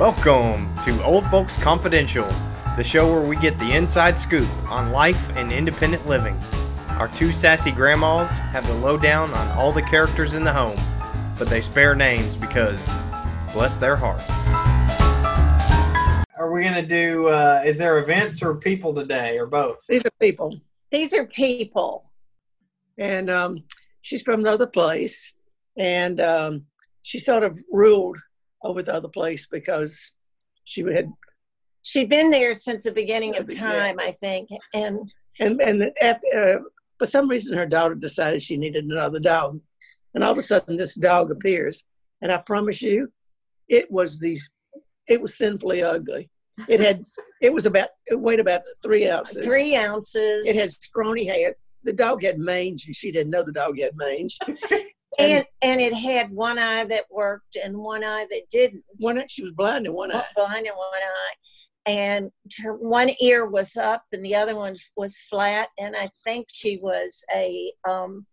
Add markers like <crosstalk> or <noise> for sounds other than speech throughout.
Welcome to Old Folks Confidential, the show where we get the inside scoop on life and independent living. Our two sassy grandmas have the lowdown on all the characters in the home, but they spare names because, bless their hearts. Are we going to do, uh, is there events or people today, or both? These are people. These are people. And um, she's from another place. And um, she sort of ruled over the other place because she had She'd been there since the beginning of Yeah. time, I think. And and and after, uh, for some reason her daughter decided she needed another dog and all of a sudden this dog appears and i promise you it was the it was simply ugly it had it was about it weighed about three ounces three ounces. it had scrawny hair the dog had mange and she didn't know the dog had mange and and it had one eye that worked and one eye that didn't. one eye- she was blind in one eye blind in one eye. And her one ear was up and the other one was flat. And I think she was a um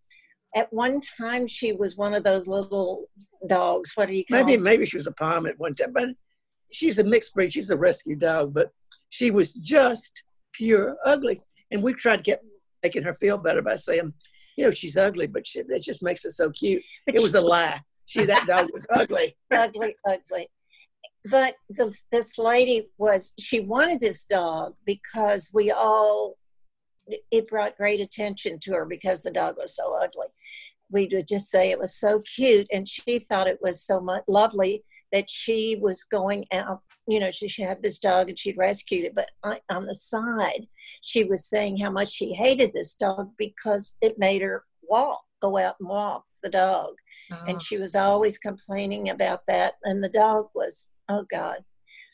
at one time she was one of those little dogs. What do you call maybe them? maybe she was a Pom at one time but she was a mixed breed she was a rescue dog but she was just pure ugly and we tried to get making her feel better by saying you know she's ugly but she, that just makes her so cute it was a lie she that dog was ugly <laughs> ugly, ugly. But this this lady was she wanted this dog because we all it brought great attention to her because the dog was so ugly. We would just say it was so cute, and she thought it was so much lovely that she was going out. You know, she, she had this dog and she'd rescued it, but on on the side, she was saying how much she hated this dog because it made her walk, go out and walk the dog. And she was always complaining about that and the dog was oh god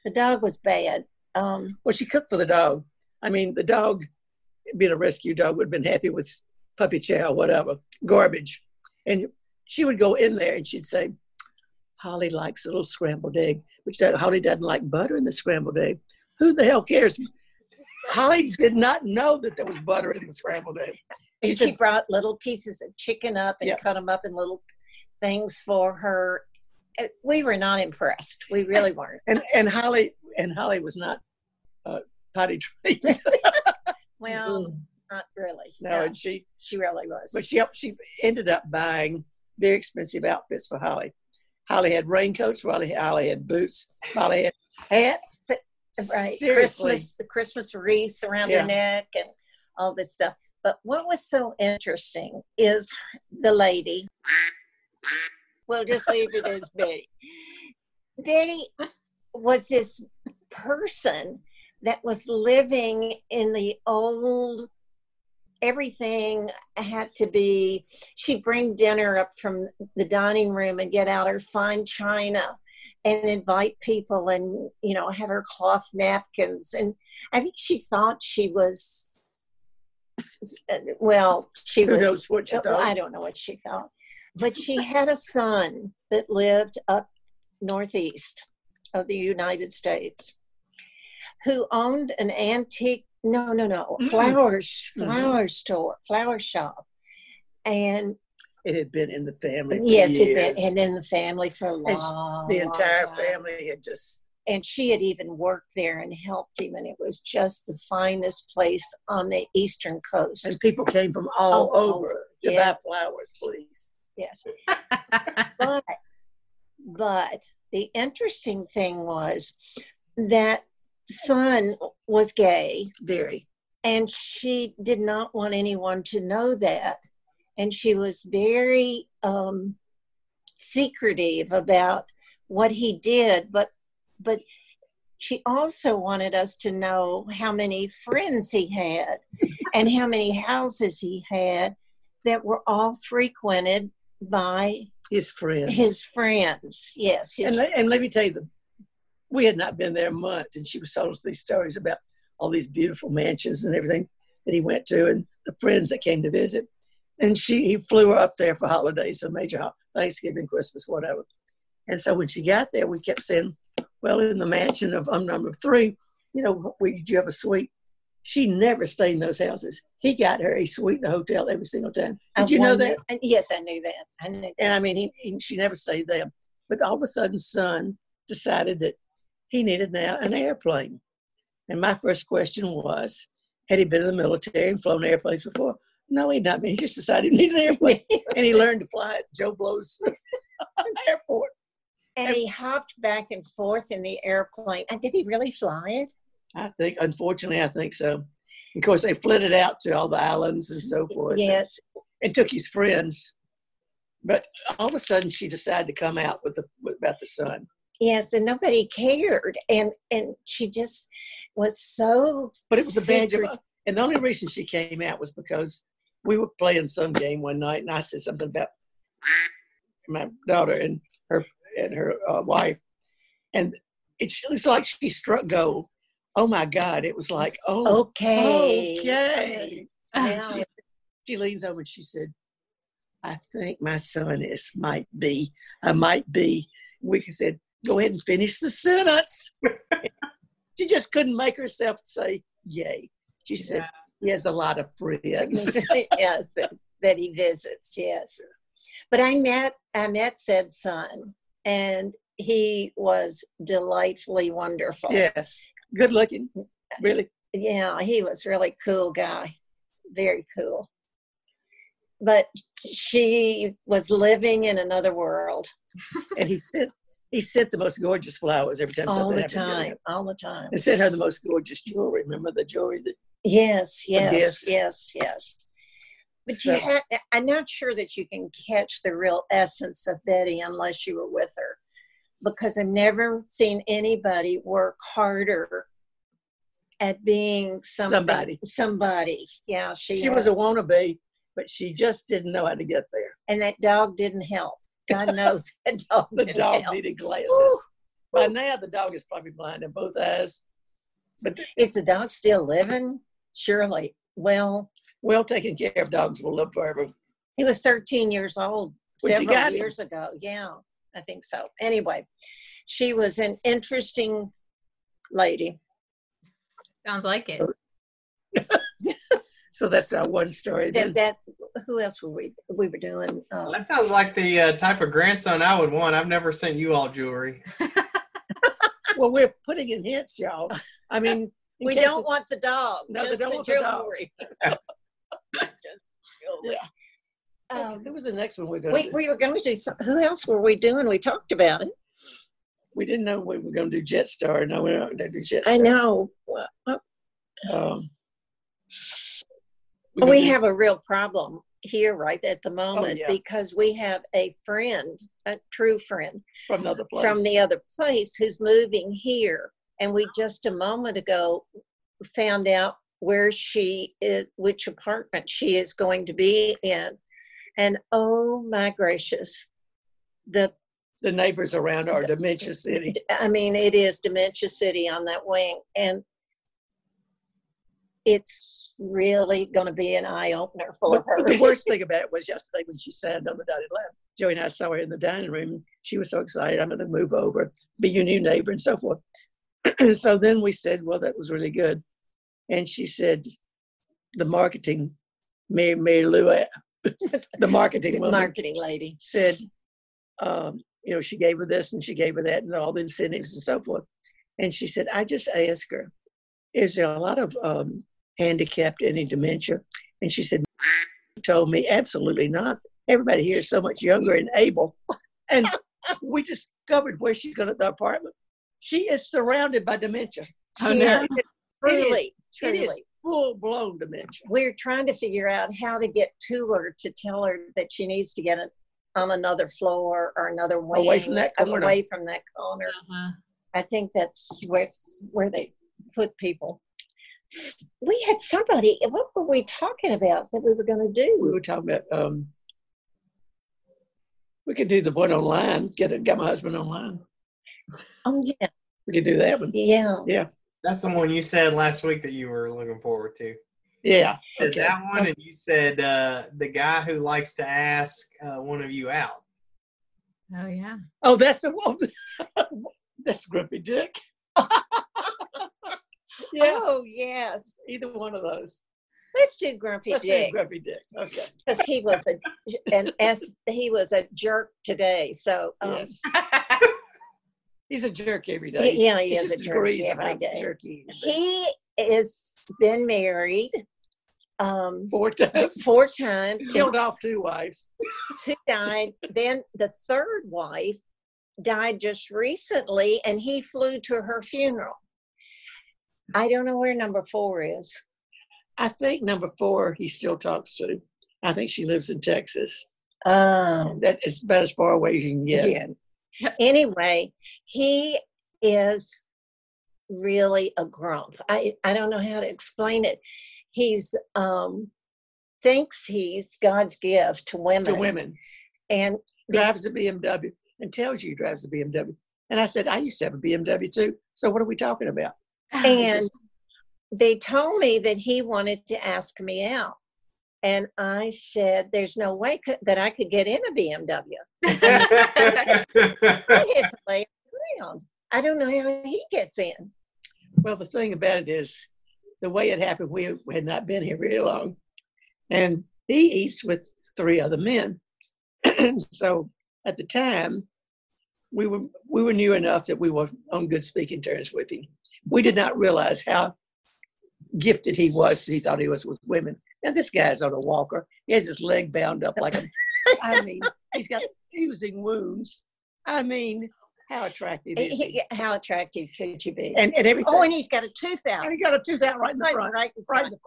the dog was bad. Um well she cooked for the dog. I mean the dog being a rescue dog would have been happy with puppy chow whatever garbage. And she would go in there and she'd say holly likes a little scrambled egg which that holly doesn't like butter in the scrambled egg. Who the hell cares? Holly did not know that there was butter in the scrambled egg. And She she, brought little pieces of chicken up and Yeah. cut them up in little things for her. We were not impressed. We really weren't. and and holly and holly was not uh, potty trained. <laughs> Well not really. No, no, and she she really was. But she she ended up buying very expensive outfits for Holly. Holly had raincoats. Holly, Holly had boots. Holly had hats. right Seriously. christmas the christmas wreaths around Yeah. her neck and all this stuff but what was so interesting is the lady we'll just leave it as betty betty was this person that was living in the old everything had to be she'd bring dinner up from the dining room and get out her fine china and invite people and you know have her cloth napkins and i think she thought she was well she Who was knows what she thought? i don't know what she thought but she had a son that lived up northeast of the united states who owned an antique no no no Mm-mm. flowers flower store flower shop and It had been in the family. For yes it'd years. been and in the family for a long the entire long family had just. and she had even worked there and helped him and it was just the finest place on the eastern coast And people came from all Oh, over to yeah. buy flowers, please. yes <laughs> but but the interesting thing was that son was gay Very. and she did not want anyone to know that and she was very um, secretive about what he did but but she also wanted us to know how many friends he had and how many houses he had that were all frequented by His friends. his friends yes his and, let- and let me tell you, the, we had not been there a month, and she was telling us these stories about all these beautiful mansions and everything that he went to, and the friends that came to visit. And she, he flew her up there for holidays, for major ho- Thanksgiving, Christmas, whatever. And so when she got there, we kept saying, "Well, in the mansion of um, number three, you know, we, did you have a suite?" She never stayed in those houses. He got her a suite in a hotel every single time. Did I you know that? yes i knew that i knew that. And I mean, he, he, she never stayed there. But all of a sudden, son decided that he needed now an airplane. And my first question was, had he been in the military and flown airplanes before? No, he'd not been. He just decided he needed an airplane. <laughs> and he learned to fly at Joe Blow's <laughs> airport. And he hopped back and forth in the airplane. And did he really fly it? I think, unfortunately, I think so. Of course, they flitted out to all the islands and so forth. Yes. And took his friends. But all of a sudden, she decided to come out with, the, with about the son. Yes, and nobody cared. And and she just was so But it was a badge of, and the only reason she came out was because we were playing some game one night, and I said something about my daughter and her and her uh, wife, and it was like she struck gold. Oh my God! It was like, oh, okay. okay. She, she leans over and she said, "I think my son is might be. I might be." We said, "Go ahead and finish the sentence." <laughs> she just couldn't make herself say "yay." She said, "He has a lot of friends." <laughs> yes, that, that he visits. Yes, but I met I met said son, and he was delightfully wonderful. yes, good looking, really. yeah, he was really cool guy, very cool. But she was living in another world And he sent he sent the most gorgeous flowers every time all the time, all the time. And sent her the most gorgeous jewelry. Remember the jewelry that Yes, yes, yes, yes. But So- you ha- I'm not sure that you can catch the real essence of Betty unless you were with her, because I've never seen anybody work harder at being Somebody. Somebody, yeah. She she was a wannabe, but she just didn't know how to get there. and that dog didn't help. God knows <laughs> that dog The didn't dog help. needed glasses. By now, the dog is probably blind in both eyes. But Is the dog still living? Surely. Well, well taken care of dogs will live forever. He was 13 years old But you several got him. years ago. Yeah, I think so. Anyway, she was an interesting lady. Sounds like it. <laughs> So that's our one story. That, that who else were we we were doing? Uh, That sounds like the uh, type of grandson I would want. I've never sent you all jewelry. <laughs> well, we're putting in hints, y'all. I mean, we don't of- want the dog. No, just don't the want the dog. jewelry. <laughs> just jewelry. Yeah. Um, Who was the next one we're going we, to do? we were going to do some, who else were we doing? We talked about it. We didn't know we were going to do Jetstar. No, we're not going to do Jetstar. I know. Well, well, Um, we're we have a real problem here right at the oh, moment yeah. because we have a friend, a true friend from another place. from the other place who's moving here. And we just a moment ago found out where she is, which apartment she is going to be in. And oh my gracious, the the neighbors around are dementia city. I mean, it is Dementia City on that wing, and it's really going to be an eye opener for But, her. but the worst thing about it was yesterday when she signed on the dotted line. Joey and I saw her in the dining room. She was so excited. I'm going to move over, be your new neighbor, and so forth. <clears throat> so then we said, well, that was really good. And she said, the marketing, Mary, Mary Lou, the marketing woman, marketing lady. said, um, you know, she gave her this and she gave her that and all the incentives and so forth. And she said, I just asked her, is there a lot of um, handicapped, any dementia? And she said, told me, absolutely not. Everybody here is so much younger and able. <laughs> And we discovered where she's going to the apartment. She is surrounded by dementia. Oh, She no. is truly, It is truly. full blown dementia. We're trying to figure out how to get to her to tell her that she needs to get it on another floor or another wing, Away from that corner. Away from that corner. Uh-huh. I think that's where where they put people. We had somebody. What were we talking about that we were going to do? We were talking about, um, we could do the one online, get it, get my husband online. Oh yeah, We could do that one. yeah. Yeah. That's the one you said last week that you were looking forward to. Yeah. Okay. That one, and you said uh, the guy who likes to ask uh, one of you out. Oh yeah. Oh, that's the one. <laughs> that's Grumpy Dick. <laughs> yeah, Oh yes. either one of those. Let's do Grumpy Let's do Dick Grumpy Dick. Okay. because he was a an s he was a jerk today. So um, Yes. <laughs> He's a jerk every day. Yeah, he It's is a jerk degrees of every how day. jerky. he is. He has been married um, Four times. four times. Killed off two wives. two died. Then the third wife died just recently, and he flew to her funeral. I don't know where number four is. I think number four he still talks to. I think she lives in Texas. Um, That is about as far away as you can get. yeah. Anyway, he is really a grump. I, I don't know how to explain it. He's um thinks he's God's gift to women. To women. And Drives a BMW and tells you he drives a BMW. And I said, I used to have a BMW too. So what are we talking about? <laughs> and they told me that he wanted to ask me out. And I said, there's no way could, that I could get in a BMW. <laughs> <laughs> I had to lay around. I don't know how he gets in. Well, the thing about it is, the way it happened, we had not been here very long, and he eats with three other men. <clears throat> so at the time, we were we were new enough that we were on good speaking terms with him. We did not realize how gifted he was. He thought he was with women. Now this guy's on a walker. He has his leg bound up like a. I mean, he's got oozing wounds. I mean, how attractive is he? How attractive could you be? And and everything. oh, and he's got a tooth out. And he got a tooth out right in the Right, front. right Right in the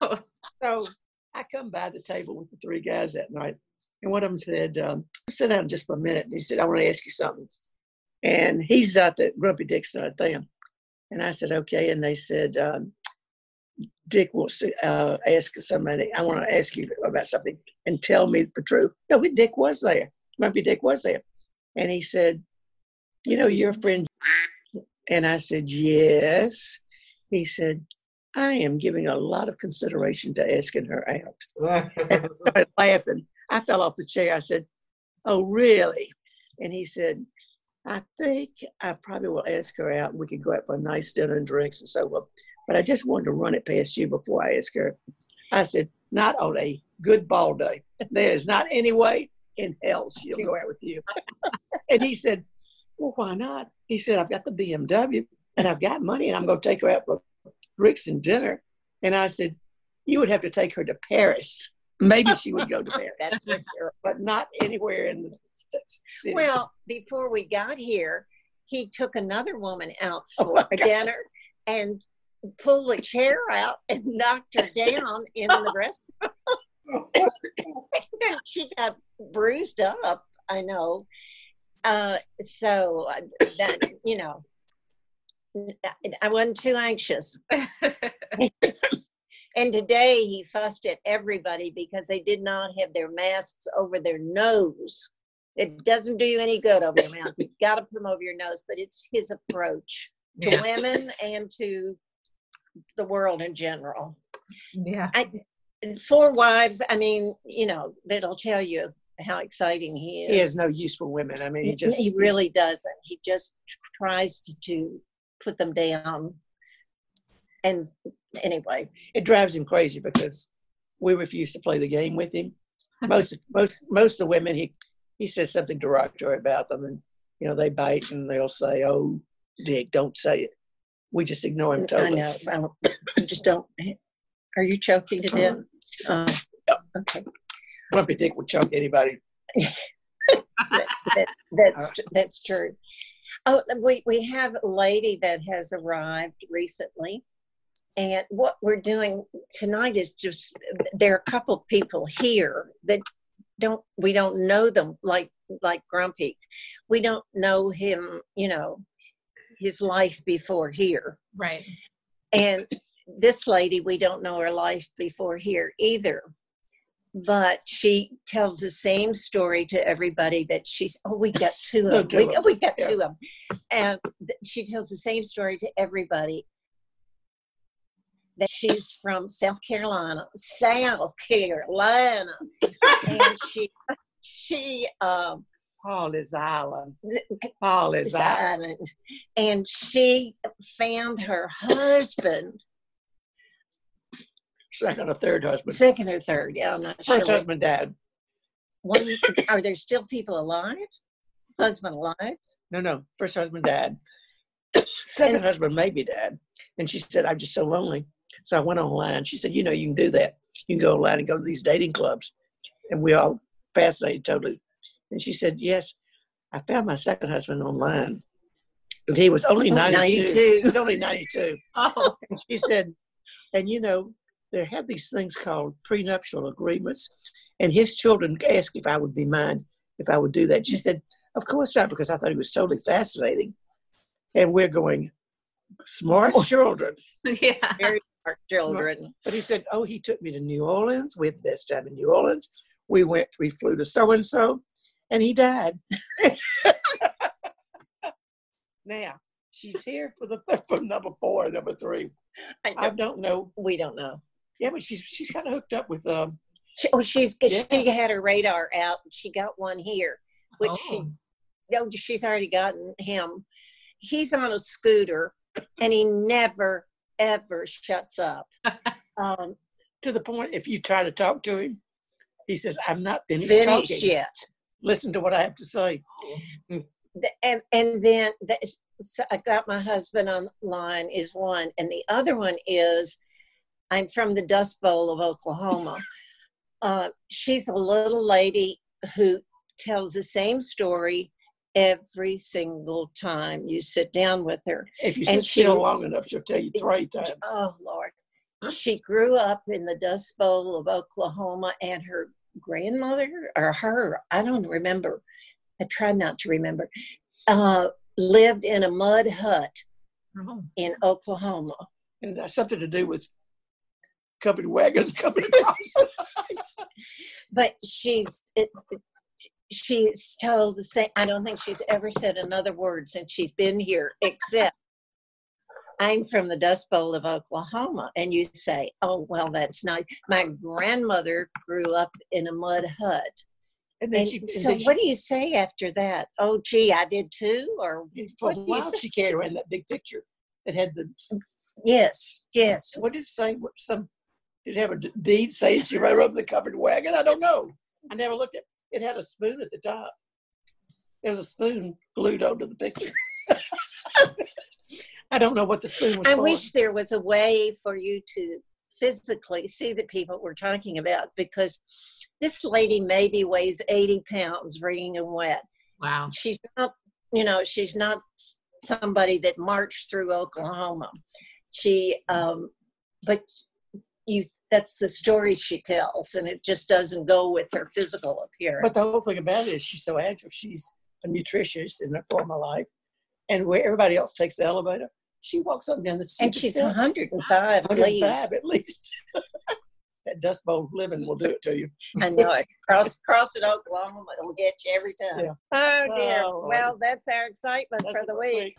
front. <laughs> So I come by the table with the three guys that night, and one of them said, um, "Sit down just for a minute." And he said, "I want to ask you something." And he's not the grumpy Dick's not thing. And I said, "Okay." And they said, um, "Dick wants to uh, ask somebody. I want to ask you about something, and tell me the truth." No, Dick was there. Grumpy Dick was there, and he said, "You know, your friend." And I said, "Yes." He said, I am giving a lot of consideration to asking her out. I started laughing. I fell off the chair. I said, Oh, really? And he said, I think I probably will ask her out we could go out for a nice dinner and drinks and so on. But I just wanted to run it past you before I ask her. I said, Not on a good ball day. There is not any way in hell she'll go out with you. <laughs> and he said, Well, why not? He said, I've got the BMW and I've got money and I'm going to take her out for drinks and dinner. And I said, You would have to take her to Paris. Maybe <laughs> she would go to Paris, That's for sure. but not anywhere in the city. Well, before we got here, he took another woman out Oh for a dinner and pulled a chair out and knocked her down in the <laughs> restaurant. <coughs> she got bruised up. I know. Uh, so uh, that you know, I wasn't too anxious. <laughs> And today he fussed at everybody because they did not have their masks over their nose. It doesn't do you any good over your mouth. You've got to put them over your nose, but it's his approach to yeah. women and to the world in general. yeah. I, four wives, I mean, you know, that'll tell you how exciting he is. he has no use for women. I mean, he just he really doesn't. He just tries to, to put them down. And anyway, it drives him crazy because we refuse to play the game with him. <laughs> Most most most of the women he he says something derogatory about them, and you know they bite and they'll say, "Oh, Dick, don't say it." We just ignore him I totally. know. I don't- I just don't. Are you choking to death? Uh, okay. Grumpy Dick would choke anybody. that, that's tr- <laughs> that's true. Oh, we we have a lady that has arrived recently, and what we're doing tonight is just there are a couple of people here that don't we don't know them like like Grumpy, we don't know him, you know, his life before here, Right. and this lady we don't know her life before here either but she tells the same story to everybody that she's oh we got two of <laughs> them of we, 'em. we got Yeah. two of them and she tells the same story to everybody that she's from south carolina south carolina and <laughs> she she um Pawleys island. Pawleys is island. island and she found her husband Second or third husband. second or third yeah i'm not sure First what- husband died. One, are there still people alive? husband alive? No, no. First husband died. <coughs> Second And- husband maybe died. And she said, I'm just so lonely. So I went online. She said, You know, you can do that. You can go online and go to these dating clubs. And we all fascinated totally. And she said, Yes, I found my second husband online. And he was only Oh, 92. 92. He was only 92. <laughs> Oh, And she said, and you know, there have these things called prenuptial agreements. And his children asked if I would be mine if I would do that. She said, Of course not, because I thought he was totally fascinating. And we're going, smart children. <laughs> yeah. Very smart children. But he said, Oh, he took me to New Orleans. We had the best time in New Orleans. We went, we flew to so and so, and he died. <laughs> now, she's here for the <laughs> for number four and number three. I I don't- don't know. we don't know. Yeah, but she's she's kind of hooked up with um She, oh, she's Yeah. she had her radar out. and She got one here, which she Oh. no, she's already gotten him. He's on a scooter, and he never ever shuts up. <laughs> Um, to the point if you try to talk to him, he says, I'm not finished, finished talking. yet. Listen to what I have to say. And and then the, so I got my husband online is one, and the other one is I'm from the Dust Bowl of Oklahoma. <laughs> Uh, she's a little lady who tells the same story every single time you sit down with her. If you And sit still long enough, she'll tell you three times. Oh Lord. She grew up in the Dust Bowl of Oklahoma and her grandmother or her, I don't remember. I try not to remember. Uh, lived in a mud hut Oh. in Oklahoma. And that's something to do with covered wagons coming across. <laughs> But she's it, she's told the same I don't think she's ever said another word since she's been here, except I'm from the Dust Bowl of Oklahoma. And you say, Oh, well, that's not my grandmother grew up in a mud hut. and then And she, and so she- what do you say after that? Oh gee, I did too? Or for what a you while, she carried around that big picture that had the. yes, yes. What did it say? What, some did it have a deed say she rode over the covered wagon? I don't know. I never looked at. It had a spoon at the top. There was a spoon glued onto the picture. <laughs> I don't know what the spoon was I for. wish there was a way for you to physically see the people we're talking about because this lady maybe weighs 80 pounds wringing and wet. Wow. She's not, you know, she's not somebody that marched through Oklahoma. She, um, but you, that's the story she tells, and it just doesn't go with her physical appearance. But the whole thing about it is she's so agile. She's a nutritionist in her former life. And where everybody else takes the elevator, she walks up and down the stairs. and she's steps. 105, please. 105 at least. <laughs> that Dust Bowl living will do it to you. I know it. <laughs> Cross, cross it, Oklahoma, it'll get you every time. Yeah. Oh dear. Oh, well, that's our excitement That's for the week. week.